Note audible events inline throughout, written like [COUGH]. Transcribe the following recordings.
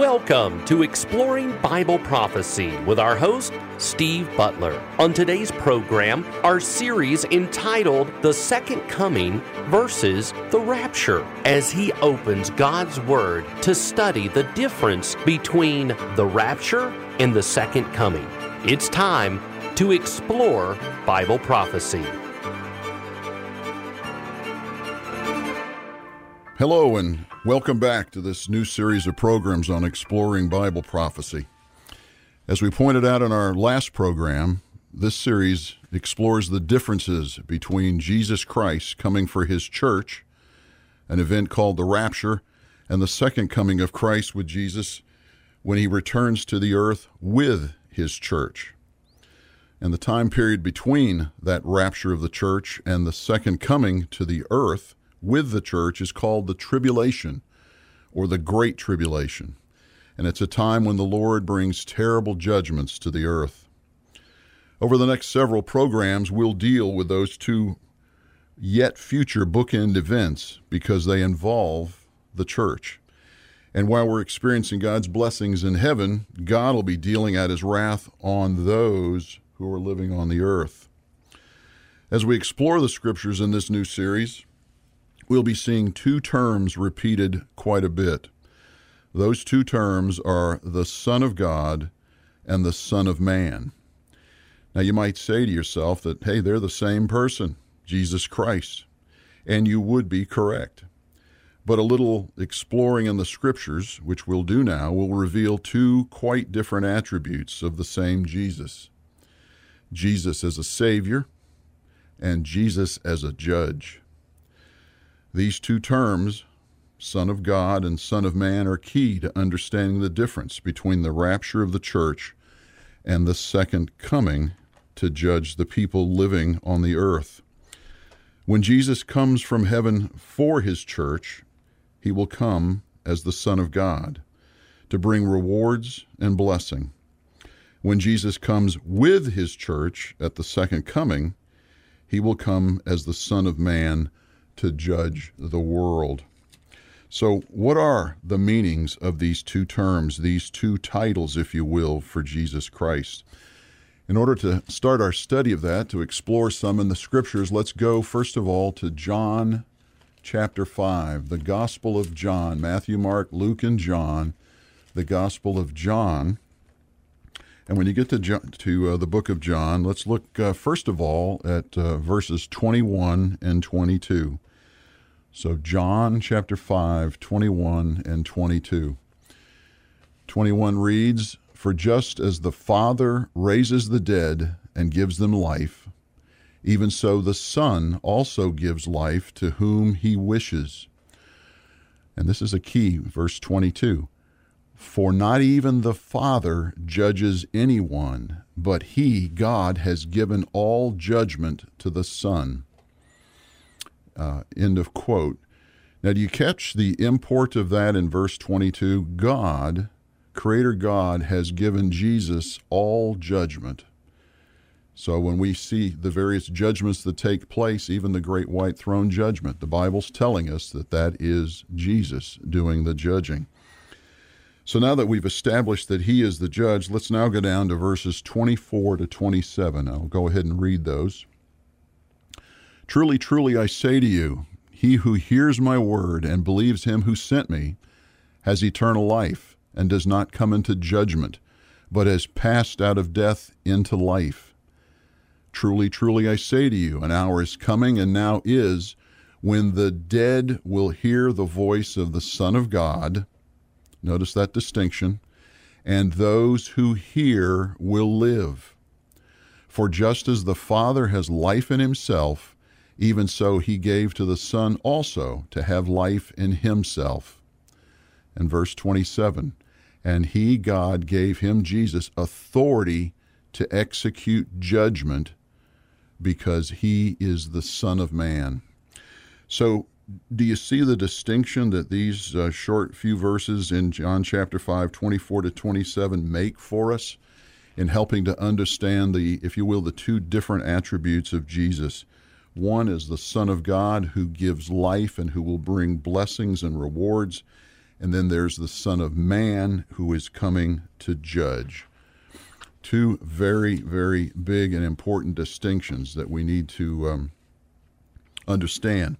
Welcome to Exploring Bible Prophecy with our host, Steve Butler. On today's program, our series entitled The Second Coming versus the Rapture, as he opens God's Word to study the difference between the rapture and the second coming. It's time to explore Bible prophecy. Hello, and welcome back to this new series of programs on exploring Bible prophecy. As we pointed out in our last program, this series explores the differences between Jesus Christ coming for his church, an event called the rapture, and the second coming of Christ with Jesus when he returns to the earth with his church. And the time period between that rapture of the church and the second coming to the earth with the church is called the tribulation or the great tribulation. And it's a time when the Lord brings terrible judgments to the earth. Over the next several programs, we'll deal with those two yet future bookend events because they involve the church. And while we're experiencing God's blessings in heaven, God will be dealing out his wrath on those who are living on the earth. As we explore the scriptures in this new series, we'll be seeing two terms repeated quite a bit. Those two terms are the Son of God and the Son of Man. Now, you might say to yourself that, hey, they're the same person, Jesus Christ, and you would be correct. But a little exploring in the scriptures, which we'll do now, will reveal two quite different attributes of the same Jesus Jesus as a Savior and Jesus as a judge. These two terms, Son of God and Son of Man, are key to understanding the difference between the rapture of the church and the second coming to judge the people living on the earth. When Jesus comes from heaven for his church, he will come as the Son of God to bring rewards and blessing. When Jesus comes with his church at the second coming, he will come as the Son of Man to judge the world. So, what are the meanings of these two terms, these two titles, if you will, for Jesus Christ? In order to start our study of that, to explore some in the scriptures, let's go first of all to John chapter 5, the Gospel of John, Matthew, Mark, Luke, and John, the Gospel of John. And when you get to, to uh, the book of John, let's look uh, first of all at uh, verses 21 and 22. So, John chapter 5, 21 and 22. 21 reads, For just as the Father raises the dead and gives them life, even so the Son also gives life to whom he wishes. And this is a key, verse 22. For not even the Father judges anyone, but he, God, has given all judgment to the Son uh, end of quote. Now, do you catch the import of that in verse 22? God, Creator God, has given Jesus all judgment. So when we see the various judgments that take place, even the great white throne judgment, the Bible's telling us that that is Jesus doing the judging. So now that we've established that he is the judge, let's now go down to verses 24 to 27. I'll go ahead and read those. Truly, truly, I say to you, he who hears my word and believes him who sent me has eternal life and does not come into judgment, but has passed out of death into life. Truly, truly, I say to you, an hour is coming and now is when the dead will hear the voice of the Son of God. Notice that distinction. And those who hear will live. For just as the Father has life in himself, even so he gave to the Son also to have life in himself. And verse 27 And he, God, gave him, Jesus, authority to execute judgment because he is the Son of Man. So, do you see the distinction that these uh, short few verses in John chapter 5, 24 to 27 make for us in helping to understand the, if you will, the two different attributes of Jesus? One is the Son of God who gives life and who will bring blessings and rewards. And then there's the Son of Man who is coming to judge. Two very, very big and important distinctions that we need to um, understand,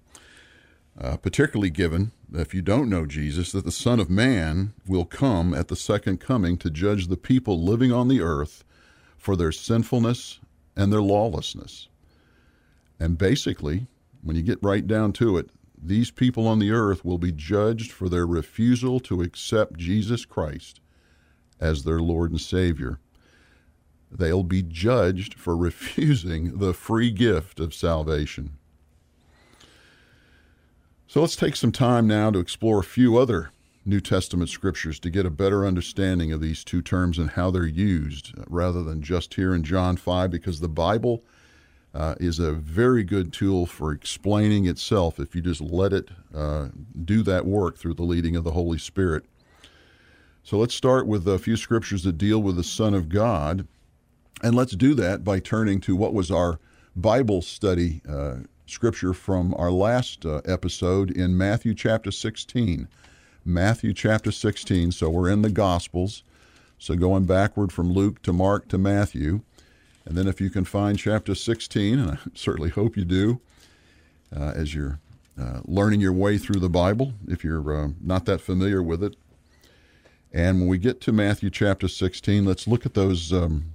uh, particularly given, if you don't know Jesus, that the Son of Man will come at the second coming to judge the people living on the earth for their sinfulness and their lawlessness. And basically, when you get right down to it, these people on the earth will be judged for their refusal to accept Jesus Christ as their Lord and Savior. They'll be judged for [LAUGHS] refusing the free gift of salvation. So let's take some time now to explore a few other New Testament scriptures to get a better understanding of these two terms and how they're used, uh, rather than just here in John 5, because the Bible uh, is a very good tool for explaining itself if you just let it uh, do that work through the leading of the Holy Spirit. So let's start with a few scriptures that deal with the Son of God. And let's do that by turning to what was our Bible study uh, scripture from our last uh, episode in Matthew chapter 16. Matthew chapter 16. So we're in the Gospels. So going backward from Luke to Mark to Matthew. And then if you can find chapter 16, and I [LAUGHS] certainly hope you do, uh, as you're uh, learning your way through the Bible, if you're uh, not that familiar with it. And when we get to Matthew chapter 16, let's look at those um,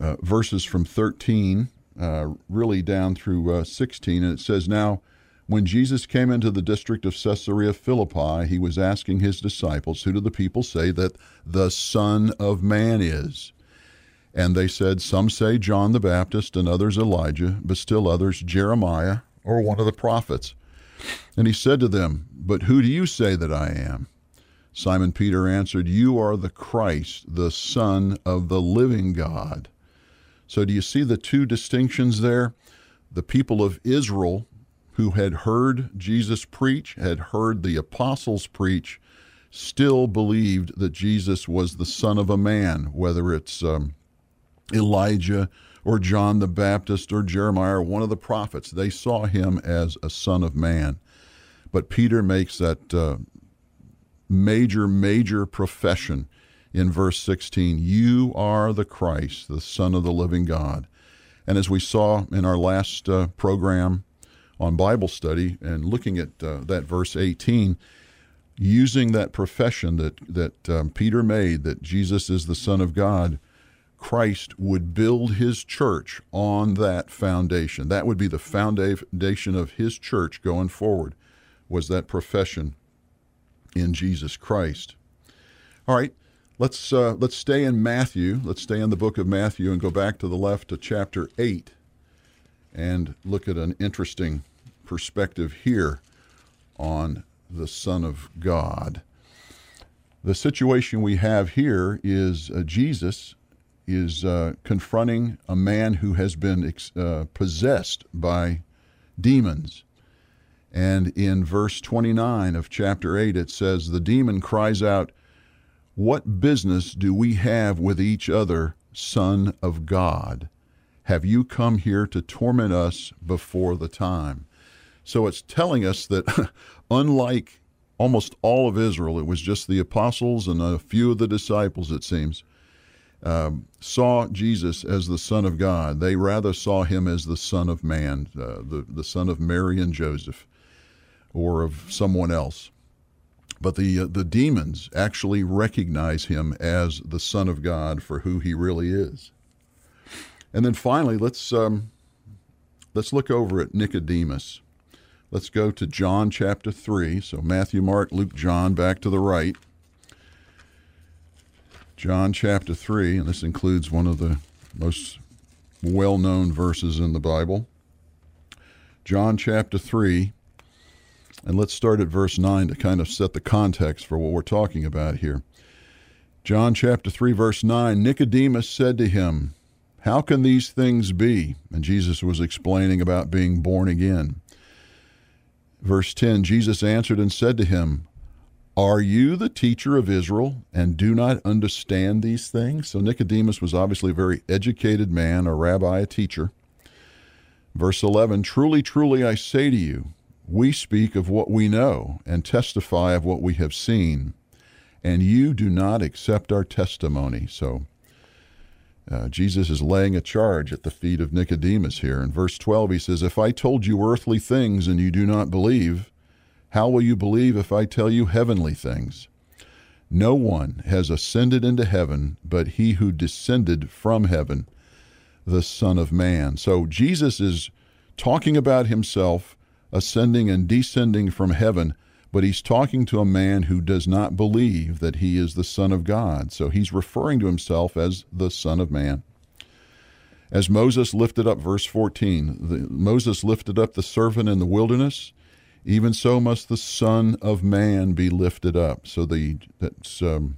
uh, verses from 13 uh, really down through uh, 16. And it says, Now, when Jesus came into the district of Caesarea Philippi, he was asking his disciples, Who do the people say that the Son of Man is? And they said, Some say John the Baptist, and others Elijah, but still others Jeremiah or one of the prophets. And he said to them, But who do you say that I am? Simon Peter answered, You are the Christ, the Son of the living God. So, do you see the two distinctions there? The people of Israel who had heard Jesus preach, had heard the apostles preach, still believed that Jesus was the Son of a Man, whether it's um, Elijah or John the Baptist or Jeremiah or one of the prophets. They saw him as a Son of Man. But Peter makes that uh, major, major profession in verse 16 You are the Christ, the Son of the living God. And as we saw in our last uh, program on Bible study and looking at uh, that verse 18, using that profession that, that um, Peter made that Jesus is the Son of God, Christ would build his church on that foundation. That would be the foundation of his church going forward, was that profession in Jesus Christ. All right, Let's uh, let's stay in Matthew. Let's stay in the book of Matthew and go back to the left to chapter eight, and look at an interesting perspective here on the Son of God. The situation we have here is uh, Jesus is uh, confronting a man who has been uh, possessed by demons. And in verse 29 of chapter 8, it says, The demon cries out, what business do we have with each other, Son of God? Have you come here to torment us before the time? So it's telling us that, [LAUGHS] unlike almost all of Israel, it was just the apostles and a few of the disciples, it seems, um, saw Jesus as the Son of God. They rather saw him as the Son of Man, uh, the, the Son of Mary and Joseph, or of someone else. But the uh, the demons actually recognize him as the Son of God for who he really is. And then finally, let's um, let's look over at Nicodemus. Let's go to John chapter three. So Matthew, Mark, Luke, John, back to the right. John chapter 3, and this includes one of the most well known verses in the Bible. John chapter 3, and let's start at verse 9 to kind of set the context for what we're talking about here. John chapter 3, verse 9 Nicodemus said to him, How can these things be? And Jesus was explaining about being born again. Verse 10 Jesus answered and said to him, Are you the teacher of Israel and do not understand these things? So Nicodemus was obviously a very educated man, a rabbi, a teacher. Verse 11 Truly, truly, I say to you, we speak of what we know and testify of what we have seen, and you do not accept our testimony. So, uh, Jesus is laying a charge at the feet of Nicodemus here. In verse 12, he says, If I told you earthly things and you do not believe, how will you believe if I tell you heavenly things? No one has ascended into heaven but he who descended from heaven, the Son of Man. So Jesus is talking about himself ascending and descending from heaven, but he's talking to a man who does not believe that he is the Son of God. So he's referring to himself as the Son of Man. As Moses lifted up, verse 14, the, Moses lifted up the servant in the wilderness, even so must the Son of Man be lifted up. So the that's um,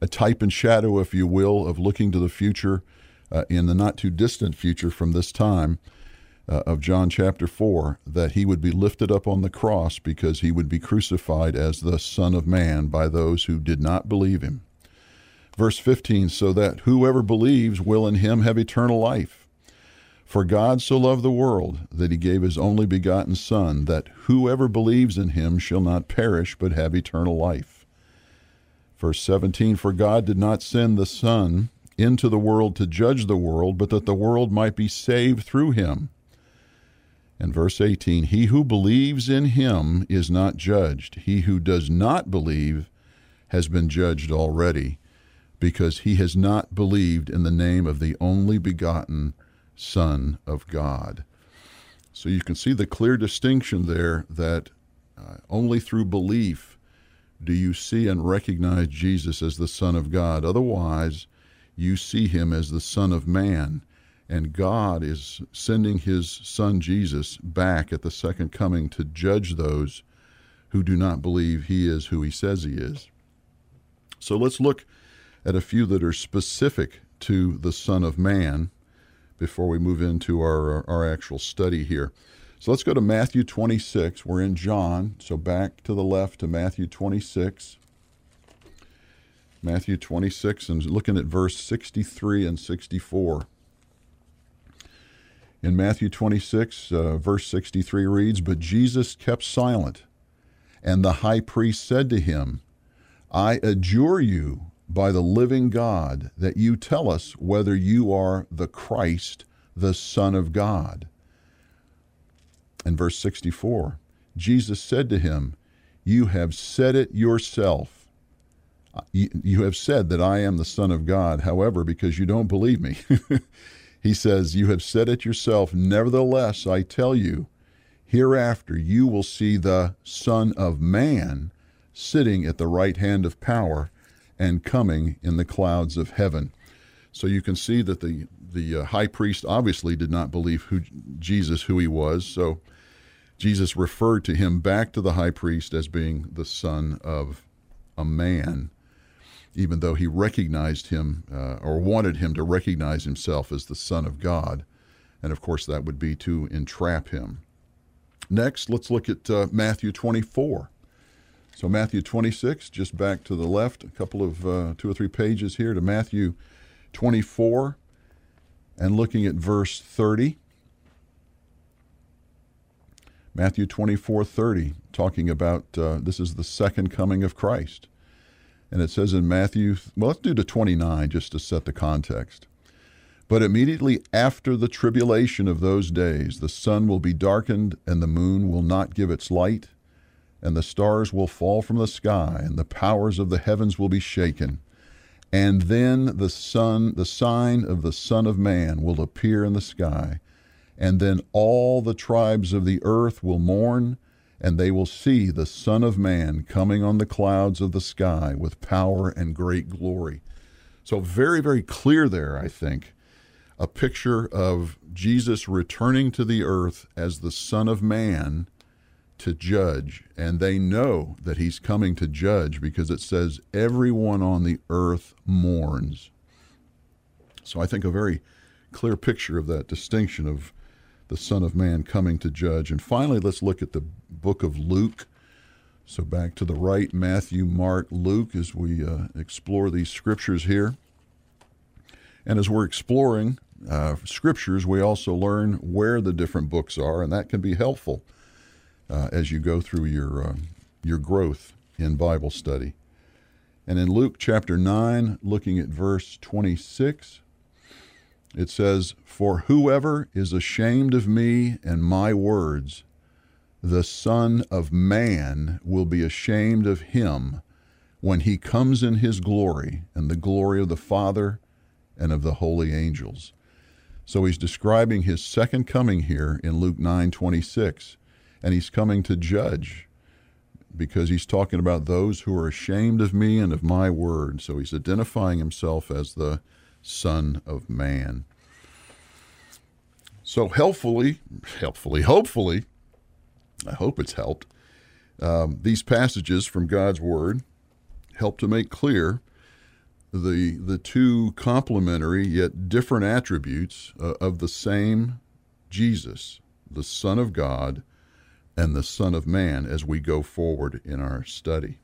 a type and shadow, if you will, of looking to the future uh, in the not too distant future from this time uh, of John chapter 4 that he would be lifted up on the cross because he would be crucified as the Son of Man by those who did not believe him. Verse 15 So that whoever believes will in him have eternal life. For God so loved the world that he gave his only begotten Son, that whoever believes in him shall not perish but have eternal life. Verse 17 For God did not send the Son into the world to judge the world, but that the world might be saved through him. And verse 18 He who believes in him is not judged. He who does not believe has been judged already, because he has not believed in the name of the only begotten Son of God. So you can see the clear distinction there that uh, only through belief do you see and recognize Jesus as the Son of God. Otherwise, you see him as the Son of Man and God is sending his son Jesus back at the second coming to judge those who do not believe he is who he says he is. So let's look at a few that are specific to the Son of Man before we move into our, our actual study here. So let's go to Matthew 26. We're in John, so back to the left to Matthew 26. Matthew 26 and looking at verse 63 and 64. In Matthew 26, uh, verse 63 reads, But Jesus kept silent, and the high priest said to him, I adjure you by the living God that you tell us whether you are the Christ, the Son of God. In verse 64, Jesus said to him, You have said it yourself. You have said that I am the Son of God. However, because you don't believe me, [LAUGHS] He says, You have said it yourself. Nevertheless, I tell you, hereafter you will see the Son of Man sitting at the right hand of power and coming in the clouds of heaven. So you can see that the the uh, high priest obviously did not believe who Jesus who he was. So Jesus referred to him back to the high priest as being the son of a man even though he recognized him uh, or wanted him to recognize himself as the Son of God. And of course, that would be to entrap him. Next, let's look at uh, Matthew 24. So, Matthew 26, just back to the left, a couple of uh, two or three pages here to Matthew 24, and looking at verse 30. Matthew 24, 30, talking about uh, this is the second coming of Christ. And it says in Matthew, well, let's do to 29 just to set the context. But immediately after the tribulation of those days, the sun will be darkened, and the moon will not give its light, and the stars will fall from the sky, and the powers of the heavens will be shaken. And then the sun, the sign of the Son of Man will appear in the sky, and then all the tribes of the earth will mourn and they will see the Son of Man coming on the clouds of the sky with power and great glory. So, very, very clear there, I think, a picture of Jesus returning to the earth as the Son of Man to judge. And they know that he's coming to judge because it says, everyone on the earth mourns. So, I think a very clear picture of that distinction of the Son of Man coming to judge. And finally, let's look at the book of Luke. So back to the right, Matthew, Mark, Luke, as we uh, explore these scriptures here. And as we're exploring uh, scriptures, we also learn where the different books are, and that can be helpful uh, as you go through your uh, your growth in Bible study. And in Luke chapter 9, looking at verse 26, it says, For whoever is ashamed of me and my words, the Son of Man will be ashamed of him when he comes in his glory and the glory of the Father and of the holy angels. So he's describing his second coming here in Luke 9:26 and he's coming to judge because he's talking about those who are ashamed of me and of my word. So he's identifying himself as the son of man. So helpfully, helpfully, hopefully, I hope it's helped. Um, these passages from God's word help to make clear the the two complementary yet different attributes uh, of the same Jesus, the Son of God and the Son of Man as we go forward in our study.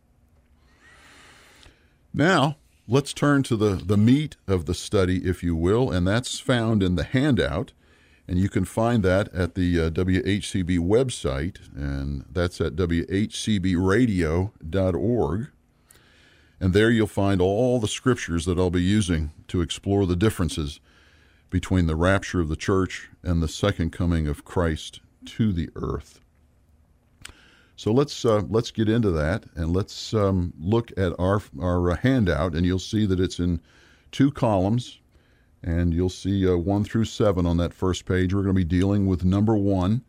Now, let's turn to the, the meat of the study, if you will, and that's found in the handout. And you can find that at the uh, WHCB website, and that's at WHCBradio.org. And there you'll find all the scriptures that I'll be using to explore the differences between the rapture of the church and the second coming of Christ to the earth. So let's uh, let's get into that and let's um, look at our our uh, handout, and you'll see that it's in two columns, and you'll see uh, one through seven on that first page. We're going to be dealing with number one,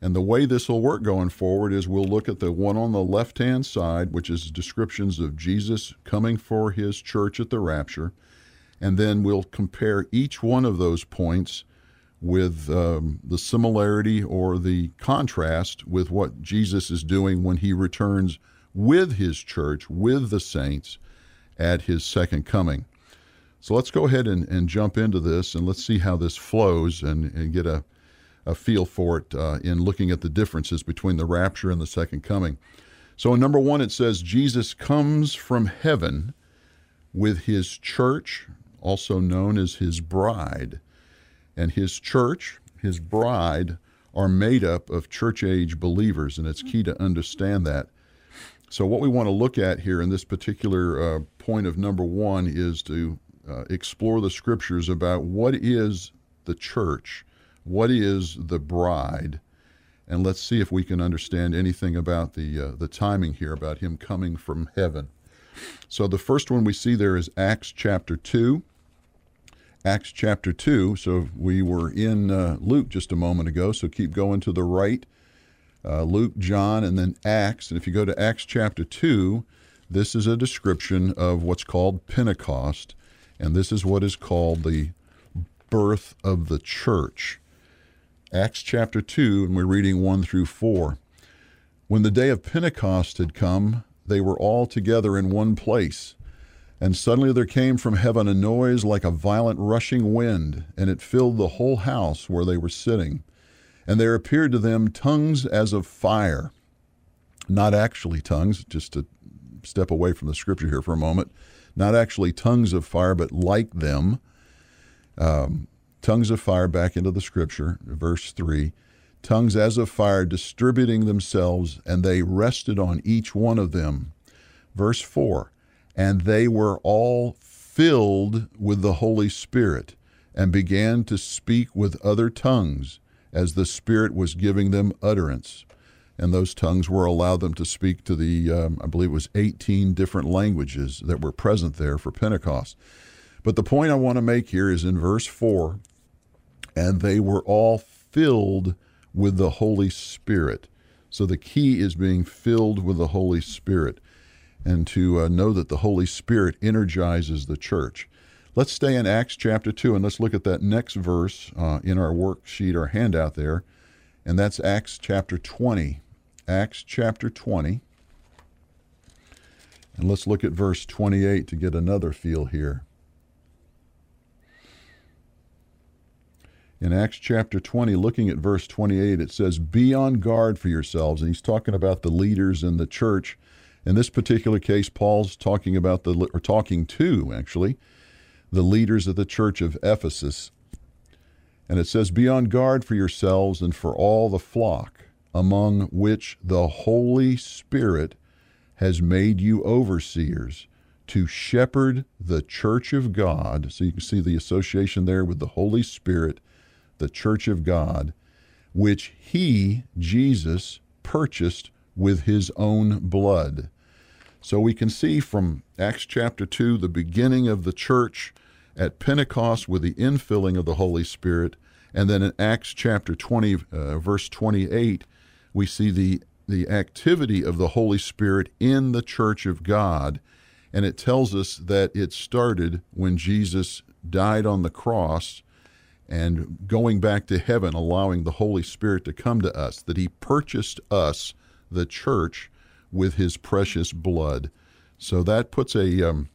and the way this will work going forward is we'll look at the one on the left hand side, which is descriptions of Jesus coming for His church at the rapture, and then we'll compare each one of those points with um, the similarity or the contrast with what Jesus is doing when he returns with his church, with the saints at his second coming. So let's go ahead and, and jump into this and let's see how this flows and, and get a, a feel for it uh, in looking at the differences between the rapture and the second coming. So, in number one, it says, Jesus comes from heaven with his church, also known as his bride and his church, his bride, are made up of church age believers, and it's key to understand that. So, what we want to look at here in this particular uh, point of number one is to uh, explore the scriptures about what is the church, what is the bride, and let's see if we can understand anything about the uh, the timing here about him coming from heaven. So, the first one we see there is Acts chapter two. Acts chapter 2. So we were in uh, Luke just a moment ago, so keep going to the right. Uh, Luke, John, and then Acts. And if you go to Acts chapter 2, this is a description of what's called Pentecost, and this is what is called the birth of the church. Acts chapter 2, and we're reading 1 through 4. When the day of Pentecost had come, they were all together in one place. And suddenly there came from heaven a noise like a violent rushing wind, and it filled the whole house where they were sitting. And there appeared to them tongues as of fire. Not actually tongues, just to step away from the scripture here for a moment. Not actually tongues of fire, but like them. Um, tongues of fire, back into the scripture, verse 3. Tongues as of fire distributing themselves, and they rested on each one of them. Verse 4 and they were all filled with the Holy Spirit and began to speak with other tongues as the Spirit was giving them utterance. And those tongues were allowed them to speak to the, um, I believe it was 18 different languages that were present there for Pentecost. But the point I want to make here is in verse 4 and they were all filled with the Holy Spirit. So the key is being filled with the Holy Spirit and to uh, know that the Holy Spirit energizes the church. Let's stay in Acts chapter 2 and let's look at that next verse uh, in our worksheet or handout there, and that's Acts chapter 20. Acts chapter 20. And let's look at verse 28 to get another feel here. In Acts chapter 20, looking at verse 28, it says, Be on guard for yourselves. And he's talking about the leaders in the church in this particular case, Paul's talking about the, or talking to actually, the leaders of the church of Ephesus. And it says, Be on guard for yourselves and for all the flock, among which the Holy Spirit has made you overseers to shepherd the church of God. So you can see the association there with the Holy Spirit, the church of God, which he, Jesus, purchased with his own blood. So we can see from Acts chapter 2, the beginning of the church at Pentecost with the infilling of the Holy Spirit. And then in Acts chapter 20, uh, verse 28, we see the, the activity of the Holy Spirit in the church of God. And it tells us that it started when Jesus died on the cross and going back to heaven, allowing the Holy Spirit to come to us, that He purchased us, the church, with His precious blood. So that puts a um,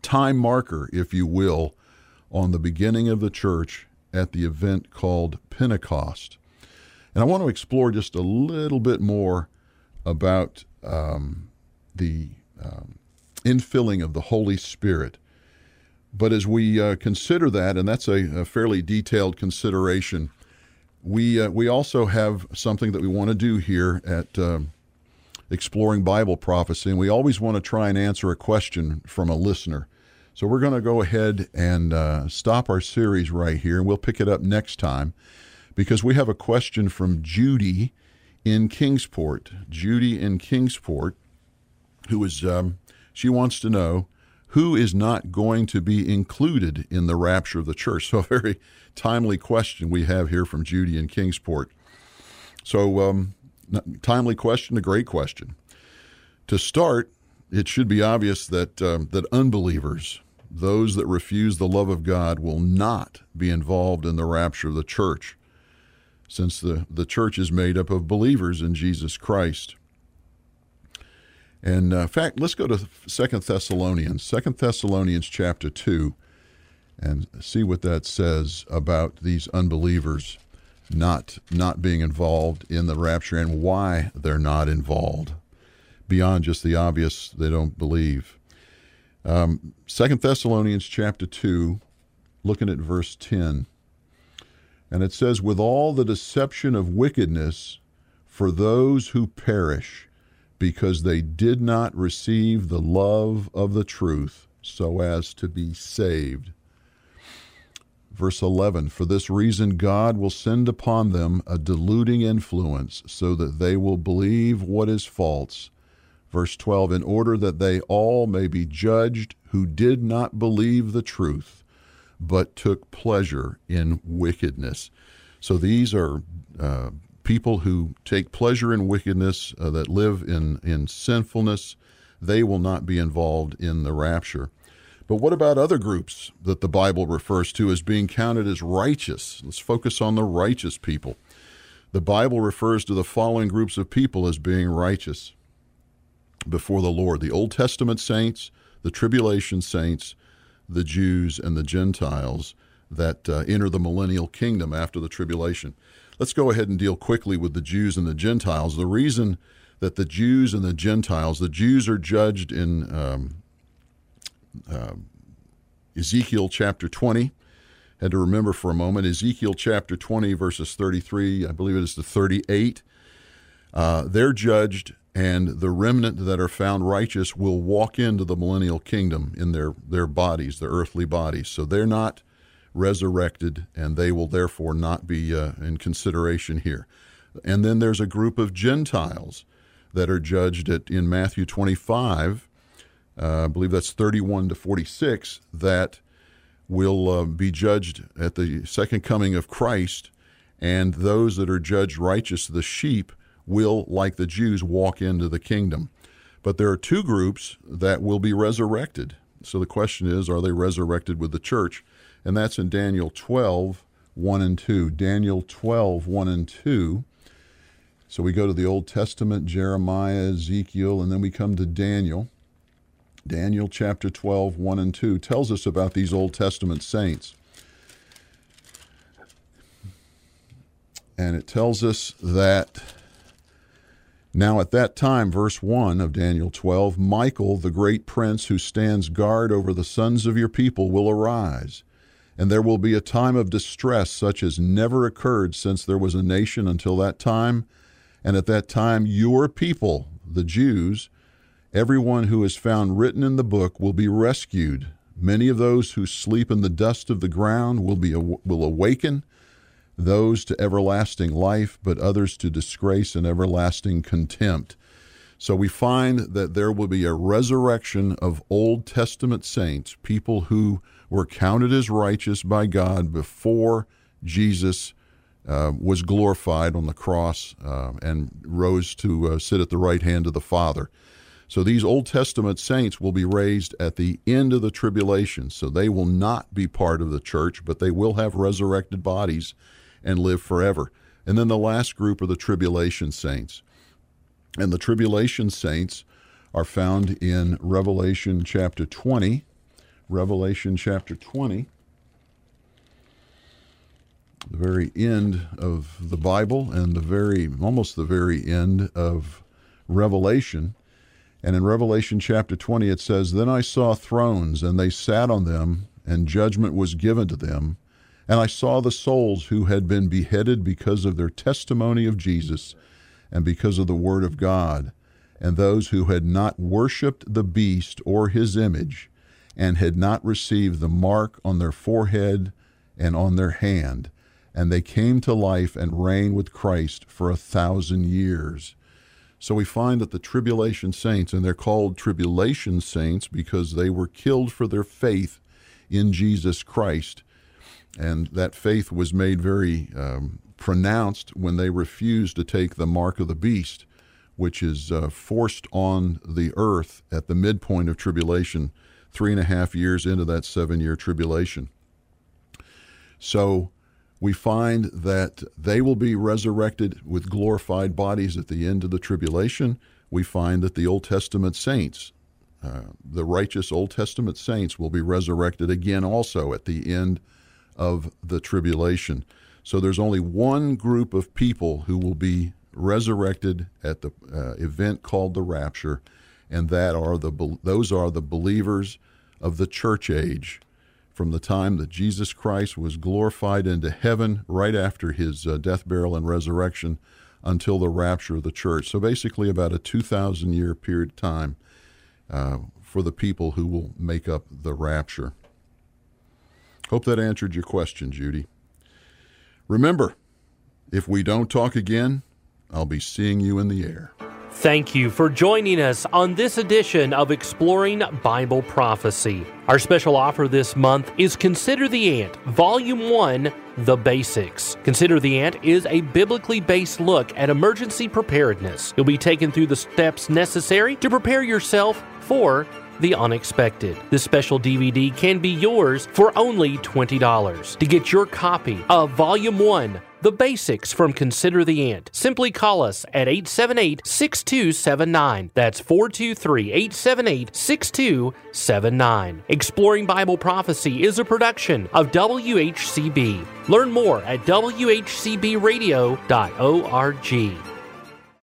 time marker, if you will, on the beginning of the church at the event called Pentecost. And I want to explore just a little bit more about um, the um, infilling of the Holy Spirit. But as we uh, consider that, and that's a, a fairly detailed consideration, we uh, we also have something that we want to do here at uh, Exploring Bible Prophecy, and we always want to try and answer a question from a listener. So we're going to go ahead and uh, stop our series right here, and we'll pick it up next time because we have a question from Judy in Kingsport. Judy in Kingsport, who is um, she wants to know who is not going to be included in the rapture of the church? [LAUGHS] So, a very timely question we have here from Judy in Kingsport. So, um, timely question, a great question. To start, it should be obvious that um, that unbelievers, those that refuse the love of God, will not be involved in the rapture of the church, since the, the church is made up of believers in Jesus Christ. And uh, in fact, let's go to Second Thessalonians, Second Thessalonians chapter two, and see what that says about these unbelievers not not being involved in the rapture and why they're not involved, beyond just the obvious they don't believe. Um, Second Thessalonians chapter two, looking at verse ten, and it says, "With all the deception of wickedness for those who perish." because they did not receive the love of the truth so as to be saved. Verse 11 For this reason, God will send upon them a deluding influence so that they will believe what is false. Verse 12 In order that they all may be judged who did not believe the truth, but took pleasure in wickedness. So these are uh, people who take pleasure in wickedness, uh, that live in, in sinfulness, they will not be involved in the rapture. But what about other groups that the Bible refers to as being counted as righteous? Let's focus on the righteous people. The Bible refers to the following groups of people as being righteous before the Lord the Old Testament saints, the tribulation saints, the Jews, and the Gentiles that uh, enter the millennial kingdom after the tribulation. Let's go ahead and deal quickly with the Jews and the Gentiles. The reason that the Jews and the Gentiles, the Jews are judged in um, uh, Ezekiel chapter 20. Had to remember for a moment Ezekiel chapter 20, verses 33, I believe it is to 38. Uh, they're judged, and the remnant that are found righteous will walk into the millennial kingdom in their, their bodies, their earthly bodies. So they're not resurrected, and they will therefore not be uh, in consideration here. And then there's a group of Gentiles that are judged at, in Matthew 25, uh, I believe that's 31 to 46, that will uh, be judged at the second coming of Christ, and those that are judged righteous, the sheep, will, like the Jews, walk into the kingdom. But there are two groups that will be resurrected. So the question is, are they resurrected with the church? and that's in Daniel 12, 1 and 2. Daniel 12, 1 and 2. So we go to the Old Testament, Jeremiah, Ezekiel, and then we come to Daniel. Daniel chapter 12, 1 and 2 tells us about these Old Testament saints. And it tells us that now at that time, verse 1 of Daniel 12, Michael, the great prince who stands guard over the sons of your people, will arise and there will be a time of distress such as never occurred since there was a nation until that time, And at that time, your people, the Jews, everyone who is found written in the book will be rescued. Many of those who sleep in the dust of the ground will be will awaken, those to everlasting life, but others to disgrace and everlasting contempt. So we find that there will be a resurrection of Old Testament saints, people who were counted as righteous by God before Jesus uh, was glorified on the cross uh, and rose to uh, sit at the right hand of the Father. So these Old Testament saints will be raised at the end of the tribulation. So they will not be part of the church, but they will have resurrected bodies and live forever. And then the last group are the tribulation saints. And the tribulation saints are found in Revelation chapter 20. Revelation chapter 20, the very end of the Bible and the very, almost the very end of Revelation. And in Revelation chapter 20, it says, Then I saw thrones, and they sat on them, and judgment was given to them. And I saw the souls who had been beheaded because of their testimony of Jesus and because of the word of God, and those who had not worshipped the beast or his image, and had not received the mark on their forehead and on their hand. And they came to life and reigned with Christ for a thousand years. So we find that the tribulation saints, and they're called tribulation saints because they were killed for their faith in Jesus Christ. And that faith was made very um, pronounced when they refused to take the mark of the beast, which is uh, forced on the earth at the midpoint of tribulation, three and a half years into that seven year tribulation. So we find that they will be resurrected with glorified bodies at the end of the tribulation. We find that the Old Testament saints, uh, the righteous Old Testament saints, will be resurrected again also at the end of the tribulation. So there's only one group of people who will be resurrected at the uh, event called the rapture, and that are the those are the believers of the church age from the time that Jesus Christ was glorified into heaven right after his uh, death, burial, and resurrection until the rapture of the church. So basically, about a 2,000 year period of time uh, for the people who will make up the rapture. Hope that answered your question, Judy. Remember, if we don't talk again, I'll be seeing you in the air. Thank you for joining us on this edition of Exploring Bible Prophecy. Our special offer this month is Consider the Ant, Volume 1 The Basics. Consider the Ant is a biblically based look at emergency preparedness. You'll be taken through the steps necessary to prepare yourself for the unexpected. This special DVD can be yours for only $20. To get your copy of Volume 1, the basics from Consider the Ant. Simply call us at 878 6279. That's 423 878 6279. Exploring Bible Prophecy is a production of WHCB. Learn more at WHCBradio.org.